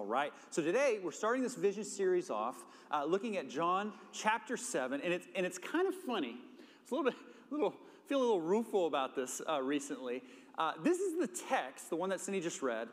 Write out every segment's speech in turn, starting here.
All right. So today we're starting this vision series off, uh, looking at John chapter seven, and it's and it's kind of funny. It's a little bit, a little feel a little rueful about this uh, recently. Uh, this is the text, the one that Cindy just read,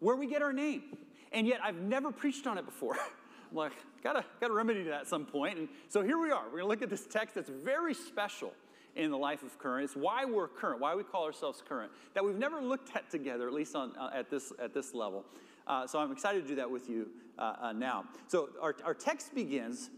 where we get our name, and yet I've never preached on it before. I'm like, gotta gotta remedy that at some point. And so here we are. We're gonna look at this text that's very special in the life of current. It's why we're current, why we call ourselves current, that we've never looked at together, at least on, uh, at, this, at this level. Uh, so I'm excited to do that with you uh, uh, now. So our, our text begins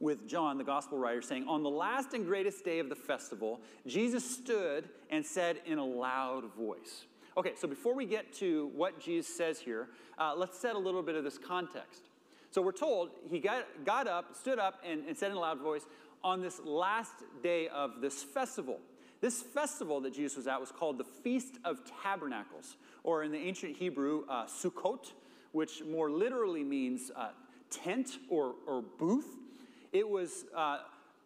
with John, the gospel writer, saying, On the last and greatest day of the festival, Jesus stood and said in a loud voice. Okay, so before we get to what Jesus says here, uh, let's set a little bit of this context. So we're told he got, got up, stood up, and, and said in a loud voice, on this last day of this festival. This festival that Jesus was at was called the Feast of Tabernacles, or in the ancient Hebrew, uh, Sukkot, which more literally means uh, tent or, or booth. It was, uh,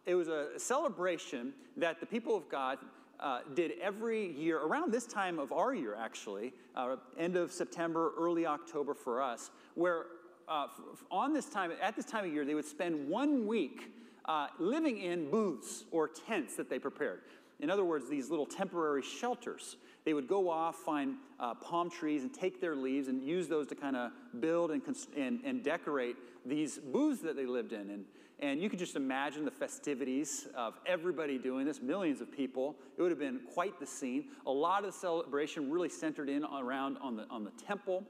it was a celebration that the people of God uh, did every year, around this time of our year, actually, uh, end of September, early October for us, where uh, on this time, at this time of year, they would spend one week uh, living in booths or tents that they prepared. In other words, these little temporary shelters. They would go off, find uh, palm trees, and take their leaves and use those to kind of build and, and, and decorate these booths that they lived in. And, and you could just imagine the festivities of everybody doing this, millions of people. It would have been quite the scene. A lot of the celebration really centered in around on the, on the temple.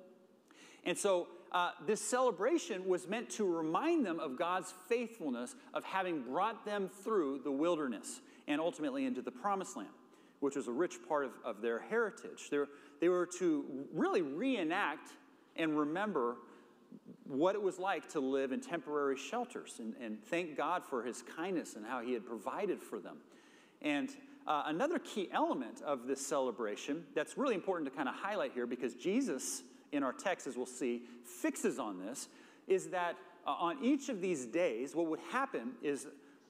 And so uh, this celebration was meant to remind them of God's faithfulness of having brought them through the wilderness and ultimately into the promised land, which was a rich part of, of their heritage. They were, they were to really reenact and remember what it was like to live in temporary shelters and, and thank God for his kindness and how he had provided for them. And uh, another key element of this celebration that's really important to kind of highlight here because Jesus in our text, as we'll see, fixes on this is that uh, on each of these days, what would happen is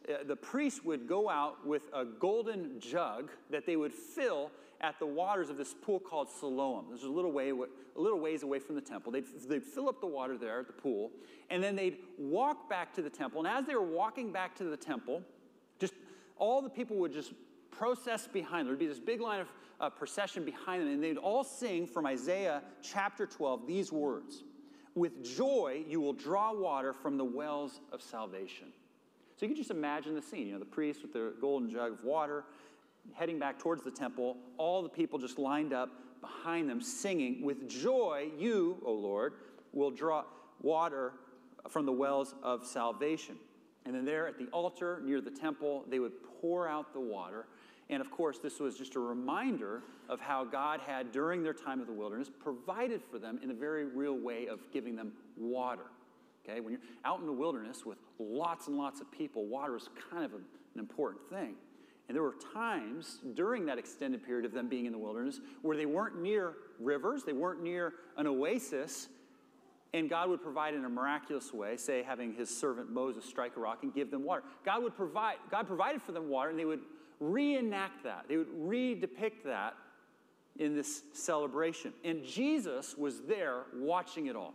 uh, the priest would go out with a golden jug that they would fill at the waters of this pool called Siloam. There's a little, way, a little ways away from the temple. They'd, they'd fill up the water there at the pool, and then they'd walk back to the temple. And as they were walking back to the temple, just all the people would just process behind them. There'd be this big line of uh, procession behind them, and they'd all sing from Isaiah chapter 12 these words With joy you will draw water from the wells of salvation. So you can just imagine the scene. You know, the priest with the golden jug of water heading back towards the temple, all the people just lined up behind them singing, With joy you, O Lord, will draw water from the wells of salvation. And then there at the altar near the temple, they would pour out the water. And of course, this was just a reminder of how God had, during their time of the wilderness, provided for them in a very real way of giving them water. Okay, when you're out in the wilderness with lots and lots of people, water is kind of a, an important thing. And there were times during that extended period of them being in the wilderness where they weren't near rivers, they weren't near an oasis, and God would provide in a miraculous way, say having his servant Moses strike a rock and give them water. God would provide, God provided for them water, and they would reenact that. They would redepict that in this celebration. And Jesus was there watching it all.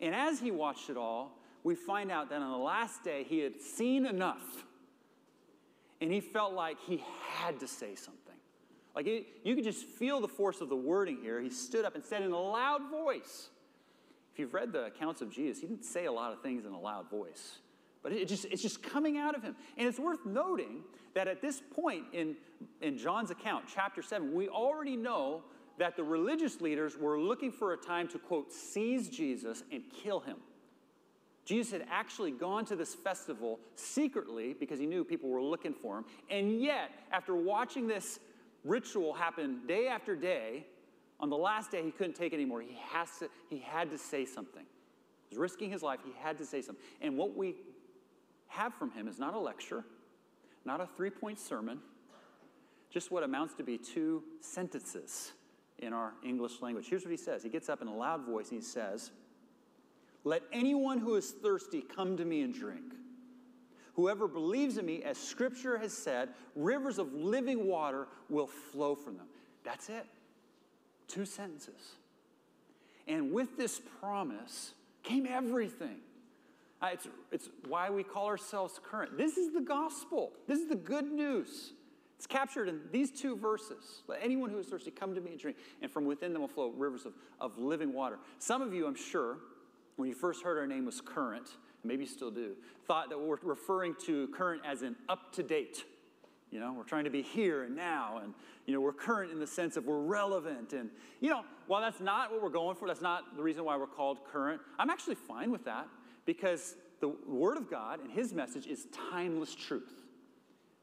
And as he watched it all, we find out that on the last day he had seen enough. And he felt like he had to say something. Like it, you could just feel the force of the wording here. He stood up and said in a loud voice. If you've read the accounts of Jesus, he didn't say a lot of things in a loud voice. But it just, it's just coming out of him. And it's worth noting that at this point in, in John's account, chapter 7, we already know that the religious leaders were looking for a time to, quote, seize Jesus and kill him. Jesus had actually gone to this festival secretly because he knew people were looking for him. And yet, after watching this ritual happen day after day, on the last day he couldn't take it anymore. He, has to, he had to say something. He was risking his life. He had to say something. And what we have from him is not a lecture, not a three point sermon, just what amounts to be two sentences in our English language. Here's what he says He gets up in a loud voice and he says, Let anyone who is thirsty come to me and drink. Whoever believes in me, as scripture has said, rivers of living water will flow from them. That's it. Two sentences. And with this promise came everything. Uh, it's, it's why we call ourselves current. This is the gospel, this is the good news. It's captured in these two verses. Let anyone who is thirsty come to me and drink, and from within them will flow rivers of, of living water. Some of you, I'm sure, when you first heard our name was current, maybe still do, thought that we're referring to current as an up to date. You know, we're trying to be here and now, and, you know, we're current in the sense of we're relevant. And, you know, while that's not what we're going for, that's not the reason why we're called current, I'm actually fine with that because the Word of God and His message is timeless truth.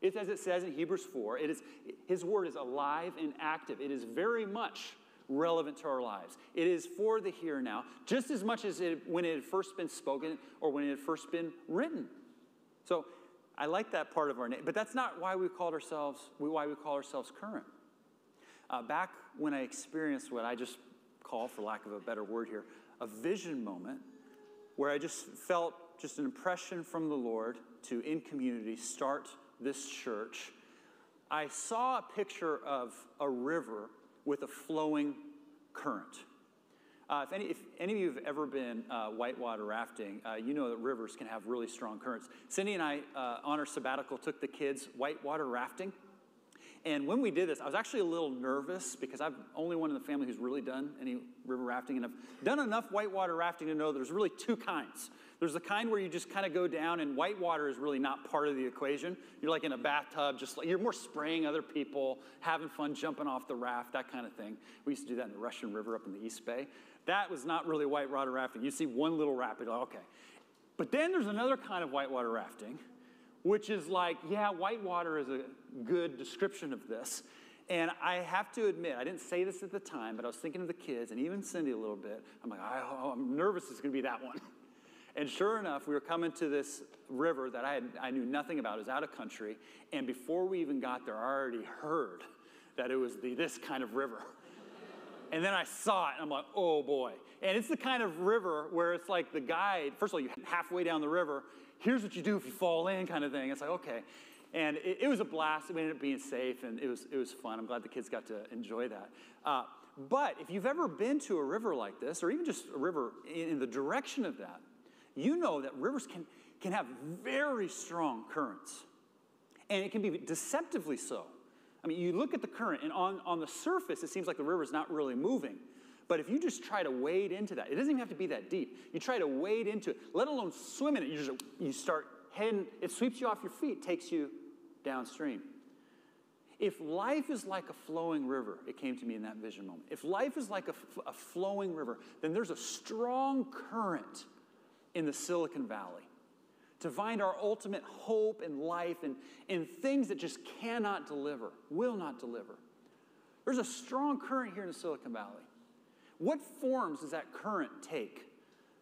It's as it says in Hebrews 4, it is, His Word is alive and active. It is very much relevant to our lives. It is for the here and now, just as much as it, when it had first been spoken or when it had first been written. So I like that part of our name, but that's not why we called ourselves why we call ourselves current. Uh, back when I experienced what I just call, for lack of a better word here, a vision moment, where I just felt just an impression from the Lord to in community start this church. I saw a picture of a river with a flowing current. Uh, if, any, if, any, of you have ever been uh, whitewater rafting, uh, you know that rivers can have really strong currents. Cindy and I, uh, on our sabbatical, took the kids whitewater rafting. And when we did this, I was actually a little nervous because I'm only one in the family who's really done any river rafting. And I've done enough whitewater rafting to know there's really two kinds. There's the kind where you just kind of go down, and whitewater is really not part of the equation. You're like in a bathtub, just like you're more spraying other people, having fun, jumping off the raft, that kind of thing. We used to do that in the Russian River up in the East Bay. That was not really whitewater rafting. You see one little rapid, okay. But then there's another kind of whitewater rafting, which is like, yeah, whitewater is a good description of this. And I have to admit, I didn't say this at the time, but I was thinking of the kids and even Cindy a little bit. I'm like, I, oh, am nervous it's going to be that one. And sure enough, we were coming to this river that I, had, I knew nothing about. It was out of country. And before we even got there, I already heard that it was the, this kind of river. And then I saw it, and I'm like, oh boy. And it's the kind of river where it's like the guide, first of all, you're halfway down the river, here's what you do if you fall in, kind of thing. It's like, okay. And it, it was a blast. We ended up being safe, and it was, it was fun. I'm glad the kids got to enjoy that. Uh, but if you've ever been to a river like this, or even just a river in, in the direction of that, you know that rivers can, can have very strong currents. And it can be deceptively so. I mean, you look at the current, and on, on the surface, it seems like the river is not really moving. But if you just try to wade into that, it doesn't even have to be that deep. You try to wade into it, let alone swim in it. You just you start heading, it sweeps you off your feet, takes you downstream. If life is like a flowing river, it came to me in that vision moment. If life is like a, a flowing river, then there's a strong current in the Silicon Valley to find our ultimate hope in life and in things that just cannot deliver, will not deliver. There's a strong current here in the Silicon Valley. What forms does that current take?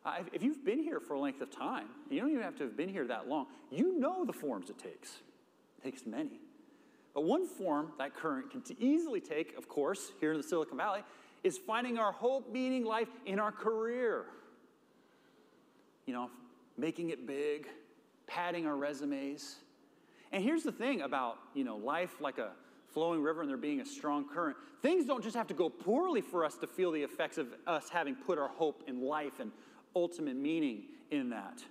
Uh, if you've been here for a length of time, you don't even have to have been here that long, you know the forms it takes. It takes many. But one form that current can easily take, of course, here in the Silicon Valley, is finding our hope, meaning, life in our career. You know, making it big, padding our resumes. And here's the thing about, you know, life like a flowing river and there being a strong current. Things don't just have to go poorly for us to feel the effects of us having put our hope in life and ultimate meaning in that.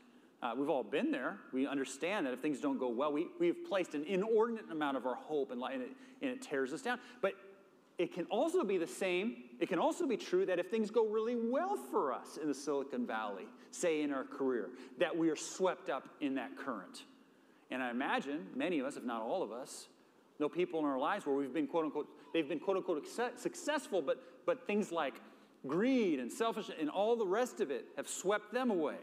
Uh, we've all been there. We understand that if things don't go well, we, we've placed an inordinate amount of our hope life and it, and it tears us down. But it can also be the same, it can also be true that if things go really well for us in the Silicon Valley, say in our career, that we are swept up in that current. And I imagine many of us, if not all of us, know people in our lives where we've been quote unquote, they've been quote unquote successful, but, but things like greed and selfishness and all the rest of it have swept them away.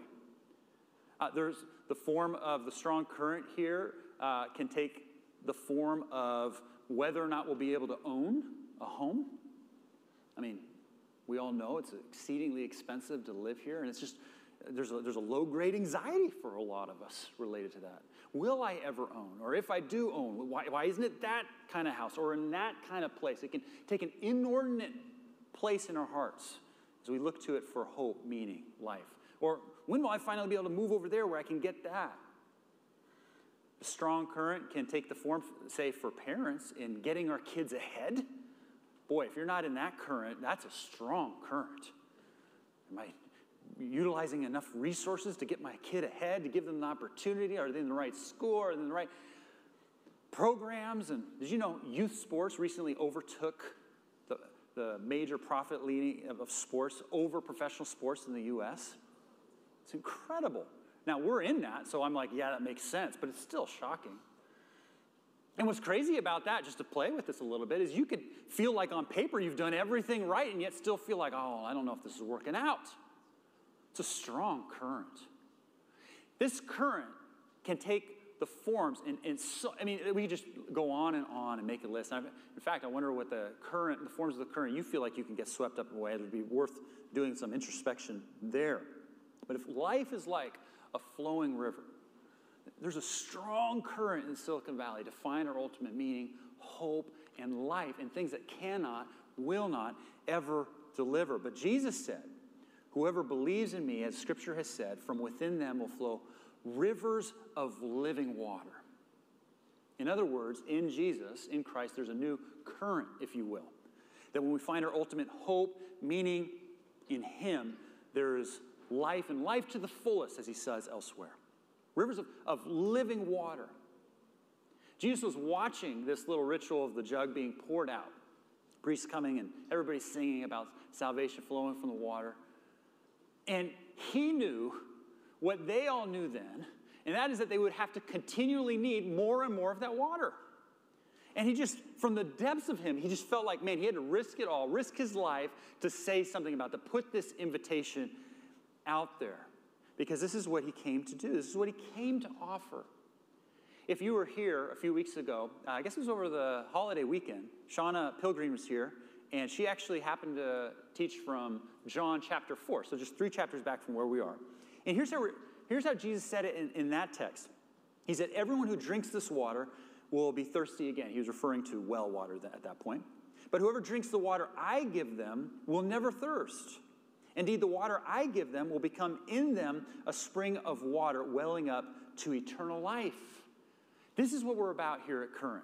Uh, there's the form of the strong current here uh, can take the form of whether or not we'll be able to own a home. I mean, we all know it's exceedingly expensive to live here, and it's just, there's a, there's a low grade anxiety for a lot of us related to that. Will I ever own? Or if I do own, why, why isn't it that kind of house or in that kind of place? It can take an inordinate place in our hearts as we look to it for hope, meaning, life. Or when will I finally be able to move over there where I can get that? The strong current can take the form, say, for parents in getting our kids ahead Boy, if you're not in that current, that's a strong current. I utilizing enough resources to get my kid ahead, to give them the opportunity? Are they in the right school? Are they in the right programs? And did you know youth sports recently overtook the, the major profit leading of sports over professional sports in the US? It's incredible. Now we're in that, so I'm like, yeah, that makes sense, but it's still shocking. And what's crazy about that, just to play with this a little bit, is you could feel like on paper you've done everything right and yet still feel like, oh, I don't know if this is working out. It's a strong current. This current can take the forms, and, and so, I mean, we just go on and on and make a list. in fact, I wonder what the current, the forms of the current, you feel like you can get swept up away. It would be worth doing some introspection there. But if life is like a flowing river, there's a strong current in Silicon Valley to find our ultimate meaning, hope, and life, and things that cannot, will not ever deliver. But Jesus said, Whoever believes in me, as scripture has said, from within them will flow rivers of living water. In other words, in Jesus, in Christ, there's a new current, if you will. That when we find our ultimate hope, meaning in Him, there is life and life to the fullest, as He says elsewhere. Rivers of, of living water. Jesus was watching this little ritual of the jug being poured out, priests coming and everybody singing about salvation flowing from the water. And he knew what they all knew then, and that is that they would have to continually need more and more of that water. And he just, from the depths of him, he just felt like, man, he had to risk it all, risk his life to say something about, to put this invitation out there. Because this is what he came to do, this is what he came to offer. If you were here a few weeks ago, uh, I guess it was over the holiday weekend, Shauna Pilgreen was here, and she actually happened to teach from John chapter 4, so just three chapters back from where we are. And here's how, here's how Jesus said it in, in that text He said, Everyone who drinks this water will be thirsty again. He was referring to well water at that point. But whoever drinks the water I give them will never thirst. Indeed, the water I give them will become in them a spring of water welling up to eternal life. This is what we're about here at Current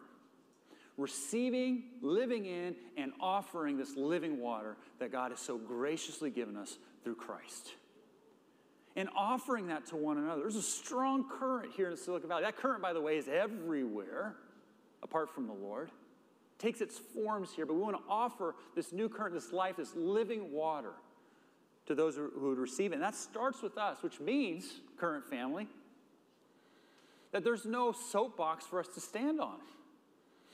receiving, living in, and offering this living water that God has so graciously given us through Christ. And offering that to one another. There's a strong current here in Silicon Valley. That current, by the way, is everywhere apart from the Lord. It takes its forms here, but we want to offer this new current, this life, this living water to those who would receive it. And that starts with us, which means, current family, that there's no soapbox for us to stand on.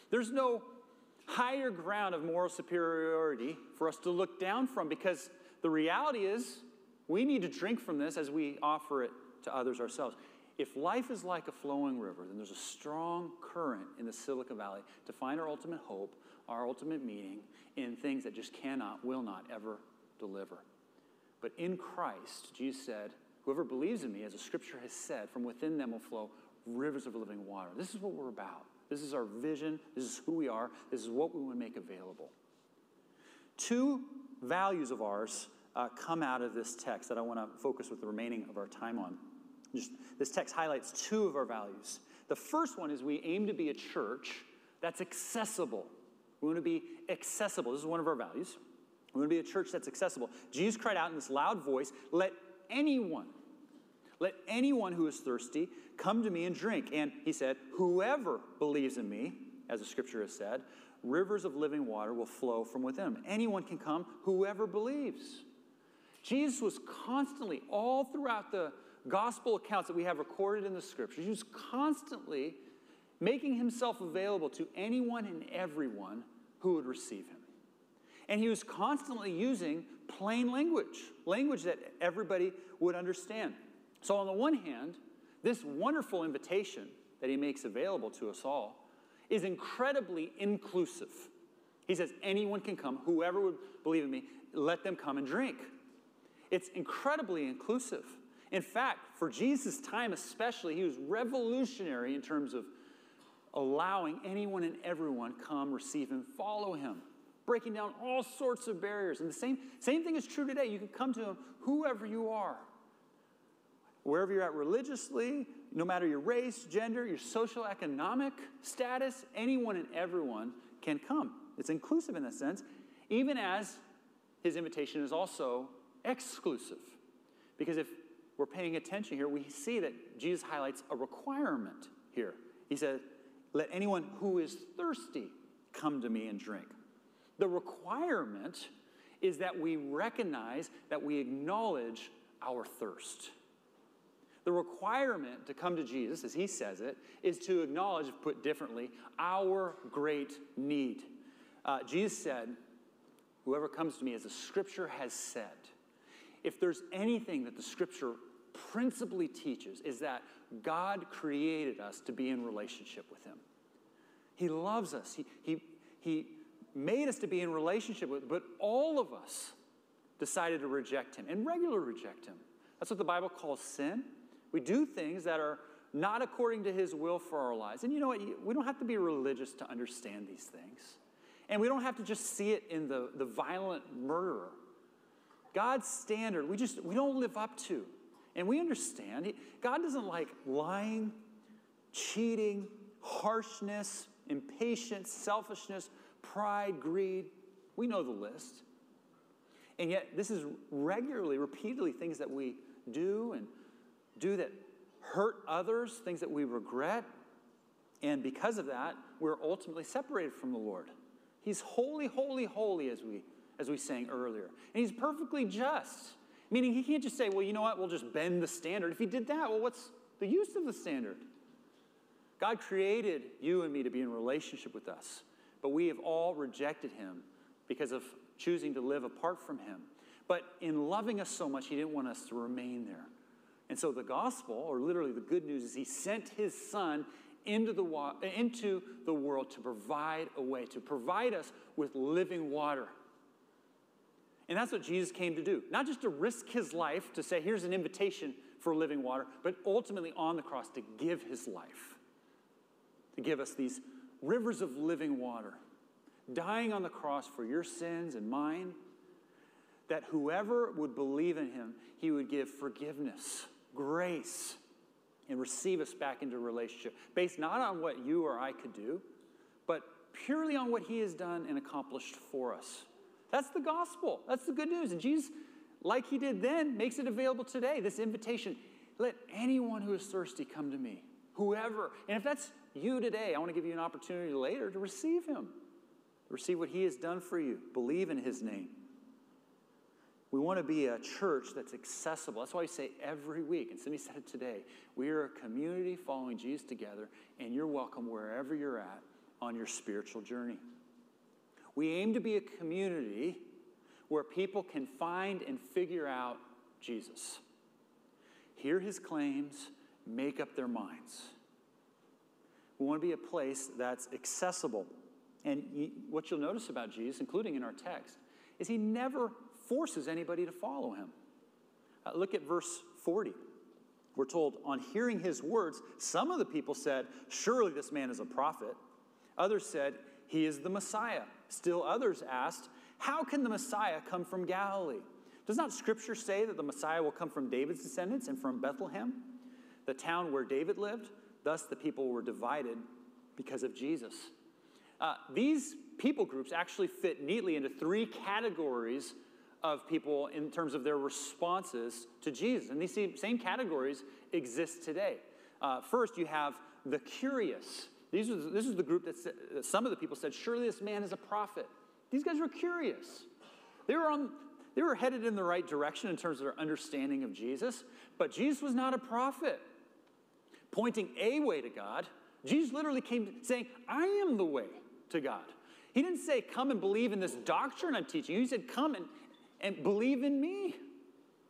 There's no higher ground of moral superiority for us to look down from because the reality is we need to drink from this as we offer it to others ourselves. If life is like a flowing river, then there's a strong current in the Silicon Valley to find our ultimate hope, our ultimate meaning in things that just cannot, will not ever deliver. But in Christ, Jesus said, Whoever believes in me, as the scripture has said, from within them will flow rivers of living water. This is what we're about. This is our vision. This is who we are. This is what we want to make available. Two values of ours uh, come out of this text that I want to focus with the remaining of our time on. Just, this text highlights two of our values. The first one is we aim to be a church that's accessible. We want to be accessible. This is one of our values. We want to be a church that's accessible. Jesus cried out in this loud voice, Let anyone, let anyone who is thirsty Come to me and drink. And he said, Whoever believes in me, as the scripture has said, rivers of living water will flow from within him. Anyone can come, whoever believes. Jesus was constantly, all throughout the gospel accounts that we have recorded in the scriptures, he was constantly making himself available to anyone and everyone who would receive him. And he was constantly using plain language, language that everybody would understand. So, on the one hand, this wonderful invitation that he makes available to us all is incredibly inclusive. He says, Anyone can come, whoever would believe in me, let them come and drink. It's incredibly inclusive. In fact, for Jesus' time especially, he was revolutionary in terms of allowing anyone and everyone come, receive him, follow him, breaking down all sorts of barriers. And the same, same thing is true today. You can come to him, whoever you are wherever you're at religiously, no matter your race, gender, your social economic status, anyone and everyone can come. It's inclusive in that sense, even as his invitation is also exclusive. Because if we're paying attention here, we see that Jesus highlights a requirement here. He said, Let anyone who is thirsty come to me and drink. The requirement is that we recognize, that we acknowledge our thirst. The requirement to come to Jesus, as he says it, is to acknowledge, put differently, our great need. Uh, Jesus said, Whoever comes to me, as the scripture has said, if there's anything that the scripture principally teaches, is that God created us to be in relationship with him. He loves us. He, he, he made us to be in relationship with, but all of us decided to reject him and regularly reject him. That's what the Bible calls sin. We do things that are not according to his will for our lives. And you know what? We don't have to be religious to understand these things. And we don't have to just see it in the, the violent murderer. God's standard, we just we don't live up to. And we understand God doesn't like lying, cheating, harshness, impatience, selfishness, pride, greed. We know the list. And yet, this is regularly, repeatedly things that we do and do that hurt others, things that we regret. And because of that, we're ultimately separated from the Lord. He's holy, holy, holy, as we, as we sang earlier. And he's perfectly just, meaning he can't just say, well, you know what, we'll just bend the standard. If he did that, well, what's the use of the standard? God created you and me to be in relationship with us, but we have all rejected him because of choosing to live apart from him. But in loving us so much, he didn't want us to remain there. And so the gospel, or literally the good news, is he sent his son into the, wa- into the world to provide a way, to provide us with living water. And that's what Jesus came to do. Not just to risk his life to say, here's an invitation for living water, but ultimately on the cross to give his life, to give us these rivers of living water, dying on the cross for your sins and mine, that whoever would believe in him, he would give forgiveness, grace, and receive us back into relationship, based not on what you or I could do, but purely on what he has done and accomplished for us. That's the gospel. That's the good news. And Jesus, like he did then, makes it available today. This invitation let anyone who is thirsty come to me, whoever. And if that's you today, I want to give you an opportunity later to receive him, receive what he has done for you, believe in his name. We want to be a church that's accessible. That's why we say every week, and Cindy said it today, we are a community following Jesus together, and you're welcome wherever you're at on your spiritual journey. We aim to be a community where people can find and figure out Jesus, hear his claims, make up their minds. We want to be a place that's accessible. And what you'll notice about Jesus, including in our text, is he never forces anybody to follow him. Uh, look at verse 40. We're told, on hearing his words, some of the people said, Surely this man is a prophet. Others said, He is the Messiah. Still others asked, How can the Messiah come from Galilee? Does not Scripture say that the Messiah will come from David's descendants and from Bethlehem, the town where David lived? Thus the people were divided because of Jesus. Uh, these people groups actually fit neatly into three categories of people in terms of their responses to Jesus. And these same categories exist today. Uh, first, you have the curious. These are, this is the group that, said, some of the people said, Surely this man is a prophet. These guys were curious. They were, on, they were headed in the right direction in terms of their understanding of Jesus, but Jesus was not a prophet. Pointing a way to God, Jesus literally came saying, I am the way to God. He didn't say, Come and believe in this doctrine I'm teaching you. He said, Come and, and believe in me.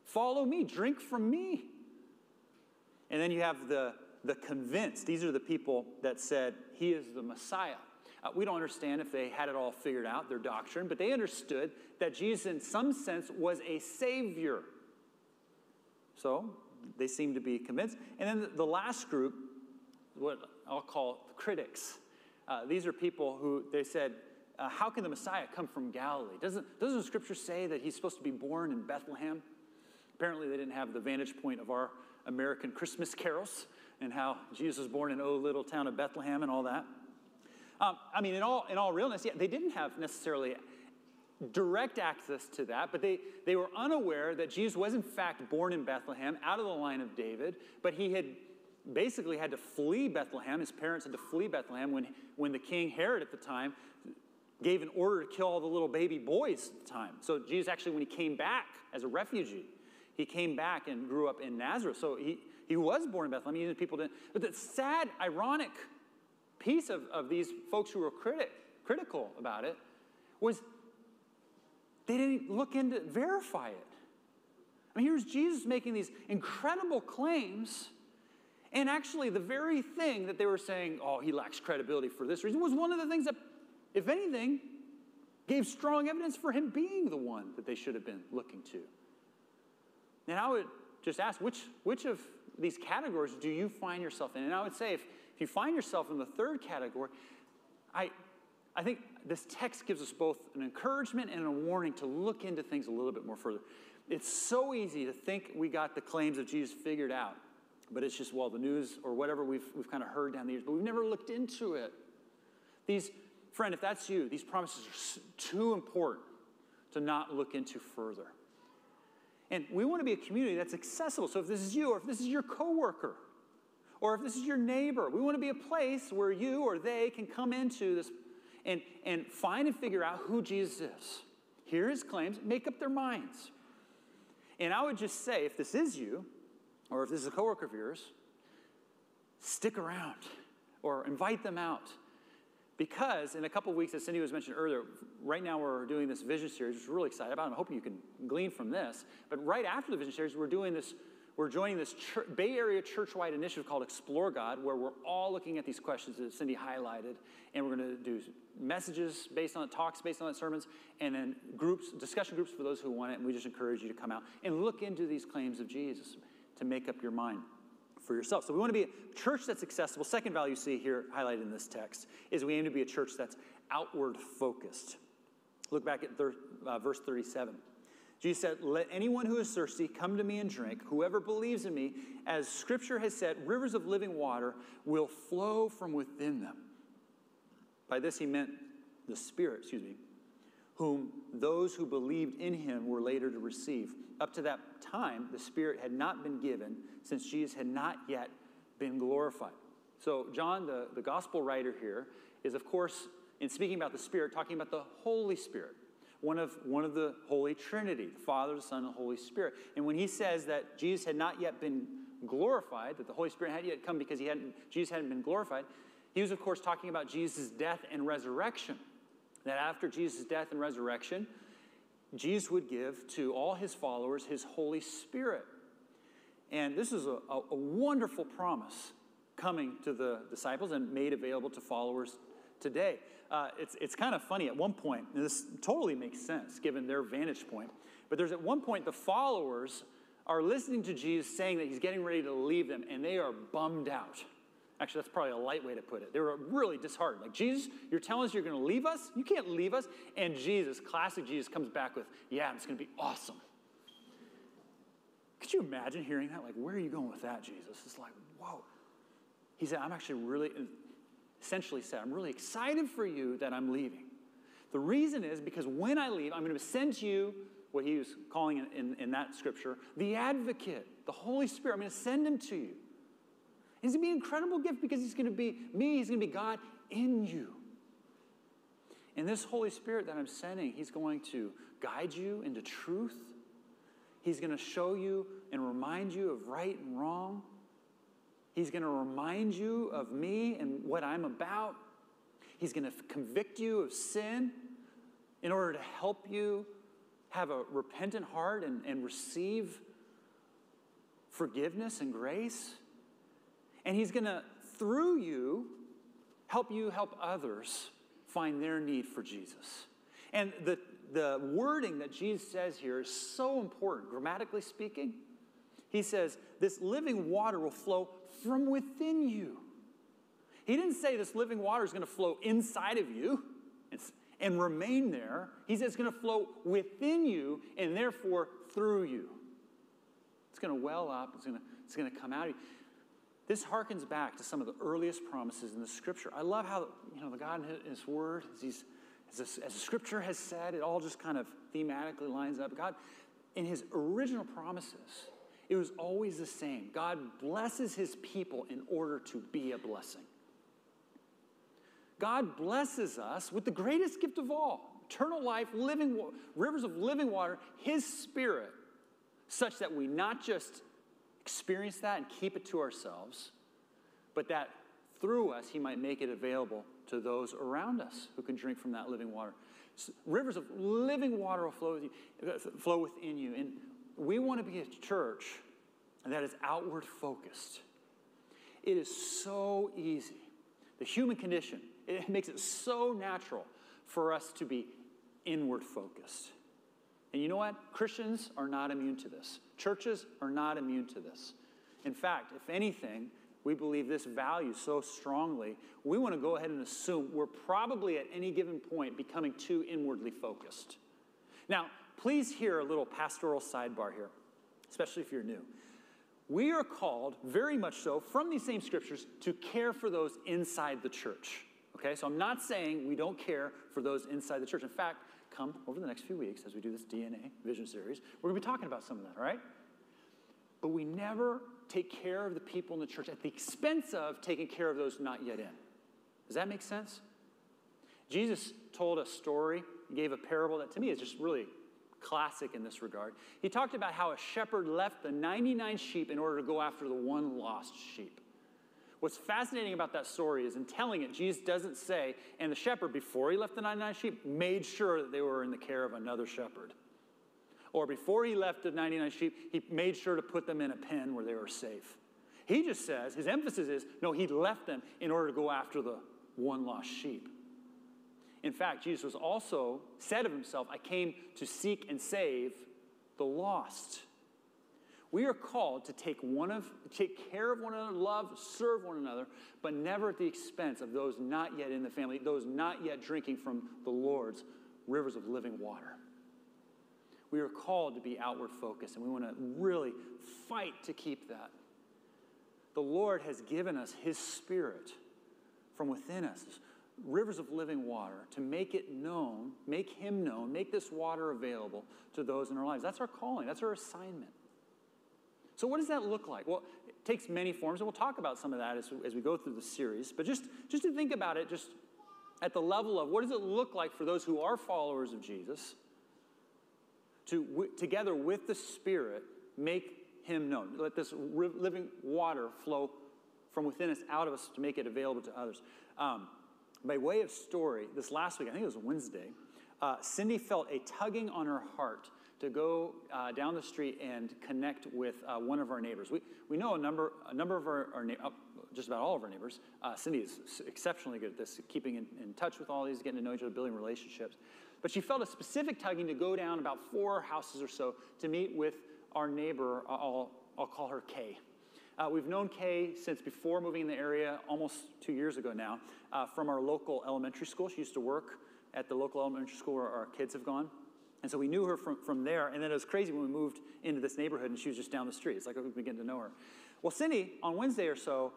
Follow me. Drink from me. And then you have the, the convinced. These are the people that said, He is the Messiah. Uh, we don't understand if they had it all figured out, their doctrine, but they understood that Jesus, in some sense, was a Savior. So they seem to be convinced. And then the last group, what I'll call critics. Uh, these are people who they said, uh, how can the Messiah come from Galilee? Doesn't, doesn't Scripture say that he's supposed to be born in Bethlehem? Apparently, they didn't have the vantage point of our American Christmas carols and how Jesus was born in oh little town of Bethlehem and all that. Um, I mean, in all, in all realness, yeah, they didn't have necessarily direct access to that, but they, they were unaware that Jesus was in fact born in Bethlehem out of the line of David, but he had basically had to flee Bethlehem. His parents had to flee Bethlehem when, when the king Herod at the time gave an order to kill all the little baby boys at the time. So Jesus actually, when he came back as a refugee, he came back and grew up in Nazareth. So he, he was born in Bethlehem. He people didn't. But the sad, ironic piece of, of these folks who were critic, critical about it was they didn't look into verify it. I mean, here's Jesus making these incredible claims, and actually, the very thing that they were saying, oh, he lacks credibility for this reason, was one of the things that, if anything, gave strong evidence for him being the one that they should have been looking to. And I would just ask, which, which of these categories do you find yourself in? And I would say, if, if you find yourself in the third category, I, I think this text gives us both an encouragement and a warning to look into things a little bit more further. It's so easy to think we got the claims of Jesus figured out, but it's just, well, the news or whatever we've, we've kind of heard down the years, but we've never looked into it. These, friend, if that's you, these promises are too important to not look into further. And we want to be a community that's accessible. So if this is you, or if this is your coworker, or if this is your neighbor, we want to be a place where you or they can come into this and, and find and figure out who Jesus is. Hear his claims, make up their minds. And I would just say, if this is you, or if this is a coworker of yours, stick around or invite them out. Because in a couple weeks, as Cindy was mentioned earlier, right now we're doing this vision series, which we're really excited about. I'm hoping you can glean from this. But right after the vision series, we're doing this we're joining this church, Bay Area church-wide initiative called Explore God, where we're all looking at these questions that Cindy highlighted, and we're going to do messages based on it, talks based on it, sermons, and then groups, discussion groups for those who want it. And we just encourage you to come out and look into these claims of Jesus to make up your mind for yourself. So we want to be a church that's accessible. Second value you see here highlighted in this text is we aim to be a church that's outward focused. Look back at thir- uh, verse 37. Jesus said, Let anyone who is thirsty come to me and drink. Whoever believes in me, as scripture has said, rivers of living water will flow from within them. By this he meant the Spirit, excuse me, whom those who believed in him were later to receive. Up to that time, the Spirit had not been given since Jesus had not yet been glorified. So, John, the, the gospel writer here, is of course, in speaking about the Spirit, talking about the Holy Spirit one of, one of the Holy Trinity, the Father, the Son, and the Holy Spirit. And when he says that Jesus had not yet been glorified, that the Holy Spirit hadn't yet come because he hadn't, Jesus hadn't been glorified, he was, of course, talking about Jesus' death and resurrection. That after Jesus' death and resurrection, Jesus would give to all his followers his Holy Spirit. And this is a, a, a wonderful promise coming to the disciples and made available to followers today. Uh, it's, it's kind of funny at one point, this totally makes sense given their vantage point, but there's at one point the followers are listening to Jesus saying that he's getting ready to leave them, and they are bummed out. Actually, that's probably a light way to put it. They were really disheartened. Like, Jesus, you're telling us you're going to leave us? You can't leave us. And Jesus, classic Jesus, comes back with, Yeah, it's going to be awesome. Could you imagine hearing that? Like, where are you going with that, Jesus? It's like, whoa. He said, I'm actually really, essentially said, I'm really excited for you that I'm leaving. The reason is because when I leave, I'm going to send to you what he was calling in, in, in that scripture the advocate, the Holy Spirit. I'm going to send him to you. He's going to be an incredible gift because he's going to be me, he's going to be God in you. And this Holy Spirit that I'm sending, he's going to guide you into truth. He's going to show you and remind you of right and wrong. He's going to remind you of me and what I'm about. He's going to convict you of sin in order to help you have a repentant heart and, and receive forgiveness and grace. And He's going to, through you, help you help others find their need for Jesus. And the, the wording that Jesus says here is so important, grammatically speaking. He says, This living water will flow from within you. He didn't say this living water is going to flow inside of you and, remain there. He says it's going to flow within you and therefore through you. It's going to well up, it's going to, it's going to come out of you. This harkens back to some of the earliest promises in the scripture. I love how, you know, the God in his word, as he's, As, as the scripture has said, it all just kind of thematically lines up. God, in his original promises, it was always the same. God blesses his people in order to be a blessing. God blesses us with the greatest gift of all eternal life, living rivers of living water, his spirit, such that we not just experience that and keep it to ourselves, but that through us he might make it available to those around us who can drink from that living water. Rivers of living water will flow, uh, flow within you. And we want to be a church that is outward focused. It is so easy. The human condition, it makes it so natural for us to be inward focused. And you know what? Christians are not immune to this. Churches are not immune to this. In fact, if anything, we believe this value so strongly, we want to go ahead and assume we're probably at any given point becoming too inwardly focused. Now, please hear a little pastoral sidebar here, especially if you're new. We are called, very much so, from these same scriptures, to care for those inside the church. Okay, so I'm not saying we don't care for those inside the church. In fact, come over the next few weeks as we do this DNA vision series, we're going to be talking about some of that, all right? But we never take care of the people in the church at the expense of taking care of those not yet in. Does that make sense? Jesus told a story, gave a parable that to me is just really classic in this regard. He talked about how a shepherd left the 99 sheep in order to go after the one lost sheep. What's fascinating about that story is in telling it, Jesus doesn't say, and the shepherd, before he left the 99 sheep, made sure that they were in the care of another shepherd. Or before he left the 99 sheep, he made sure to put them in a pen where they were safe. He just says, his emphasis is, no, he left them in order to go after the one lost sheep. In fact, Jesus was also said of himself, I came to seek and save the lost. We are called to take one of take care of one another, love, serve one another, but never at the expense of those not yet in the family, those not yet drinking from the Lord's rivers of living water. We are called to be outward focused, and we want to really fight to keep that. The Lord has given us His Spirit from within us, rivers of living water, to make it known, make Him known, make this water available to those in our lives. That's our calling, that's our assignment. So, what does that look like? Well, it takes many forms, and we'll talk about some of that as, as we go through the series. But just, just to think about it, just at the level of what does it look like for those who are followers of Jesus to, w- together with the Spirit, make Him known. Let this ri- living water flow from within us, out of us, to make it available to others. Um, by way of story, this last week, I think it was Wednesday, uh, Cindy felt a tugging on her heart to go uh, down the street and connect with uh, one of our neighbors. We, we know a number, a number of our, our uh, just about all of our neighbors. Uh, Cindy is exceptionally good at this, keeping in, in, touch with all these, getting to know each other, building relationships. But she felt a specific tugging to go down about four houses or so to meet with our neighbor. I'll, I'll call her Kay. Uh, we've known Kay since before moving in the area, almost two years ago now, uh, from our local elementary school. She used to work at the local elementary school where our kids have gone. And so we knew her from, from there. And then it was crazy when we moved into this neighborhood and she was just down the street. It's like we began to know her. Well, Cindy, on Wednesday or so,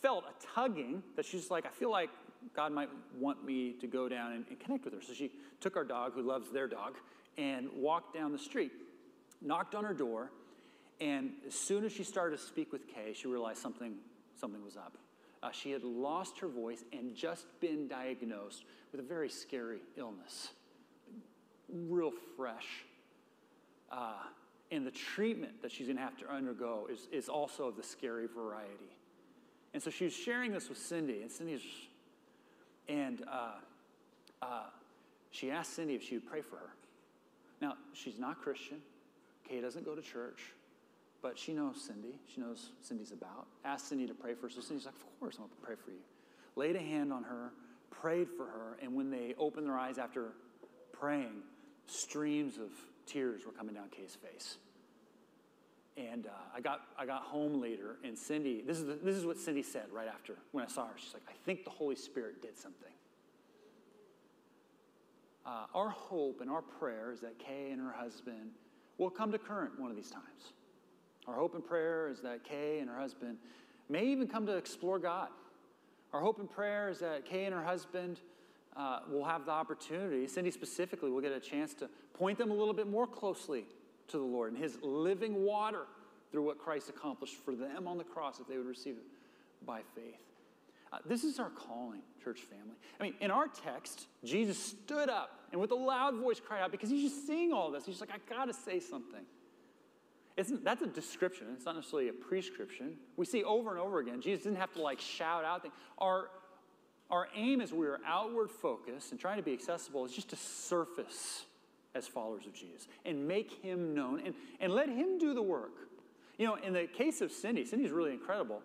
felt a tugging that she's like, I feel like God might want me to go down and, and connect with her. So she took our dog, who loves their dog, and walked down the street, knocked on her door, and as soon as she started to speak with Kay, she realized something, something was up. Uh, she had lost her voice and just been diagnosed with a very scary illness real fresh. Uh, and the treatment that she's going to have to undergo is, is also of the scary variety. And so she was sharing this with Cindy, and Cindy's, and uh, uh, she asked Cindy if she would pray for her. Now, she's not Christian. Kay doesn't go to church, but she knows Cindy. She knows Cindy's about. Asked Cindy to pray for her. So Cindy's like, Of course, I'm going to pray for you. Laid a hand on her, prayed for her, and when they opened their eyes after praying, streams of tears were coming down Kay's face. And uh, I, got, I got home later, and Cindy, this is, the, this is what Cindy said right after when I saw her. She's like, I think the Holy Spirit did something. Uh, our hope and our prayer is that Kay and her husband will come to current one of these times. Our hope and prayer is that Kay and her husband may even come to explore God. Our hope and prayer is that Kay and her husband uh, will have the opportunity, Cindy specifically, will get a chance to point them a little bit more closely to the Lord and His living water through what Christ accomplished for them on the cross if they would receive it by faith. Uh, this is our calling, church family. I mean, in our text, Jesus stood up and with a loud voice cried out because he's just seeing all this. He's like, I gotta say something. It's, that's a description. It's not necessarily a prescription. We see over and over again, Jesus didn't have to like shout out things. Our, our aim as we are outward focused and trying to be accessible is just to surface as followers of Jesus and make him known and, and let him do the work. You know, in the case of Cindy, Cindy's really incredible.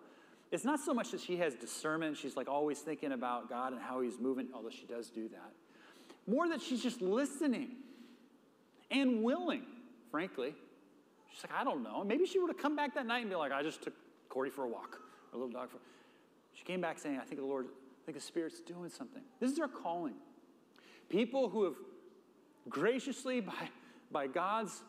It's not so much that she has discernment, she's like always thinking about God and how he's moving, although she does do that. More that she's just listening and willing, frankly. She's like, I don't know. Maybe she would have come back that night and be like, I just took Cordy for a walk, a little dog for. She came back saying, I think the Lord, Think the Spirit's doing something. This is our calling. People who have graciously, by, by God's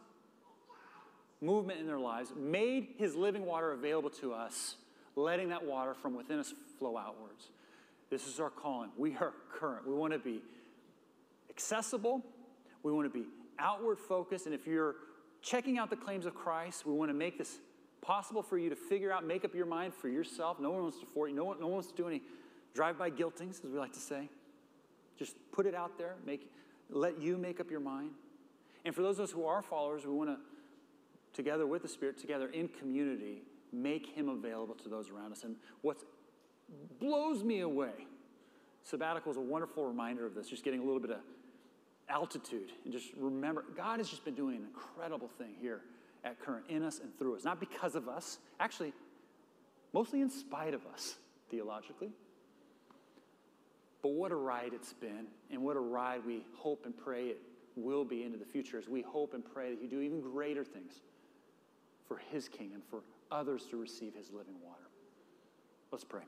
movement in their lives, made his living water available to us, letting that water from within us flow outwards. This is our calling. We are current. We want to be accessible. We want to be outward focused. And if you're checking out the claims of Christ, we want to make this possible for you to figure out, make up your mind for yourself. No one wants to for you. No one, no one wants to do any drive-by guiltings, as we like to say. Just put it out there. Make, let you make up your mind. And for those of us who are followers, we want to together with the Spirit, together in community, make Him available to those around us. And what blows me away, sabbatical is a wonderful reminder of this, just getting a little bit of altitude and just remember, God has just been doing an incredible thing here at Current in us and through us. Not because of us, actually, mostly in spite of us, theologically. But what a ride it's been, and what a ride we hope and pray it will be into the future as we hope and pray that you do even greater things for His kingdom, for others to receive His living water. Let's pray.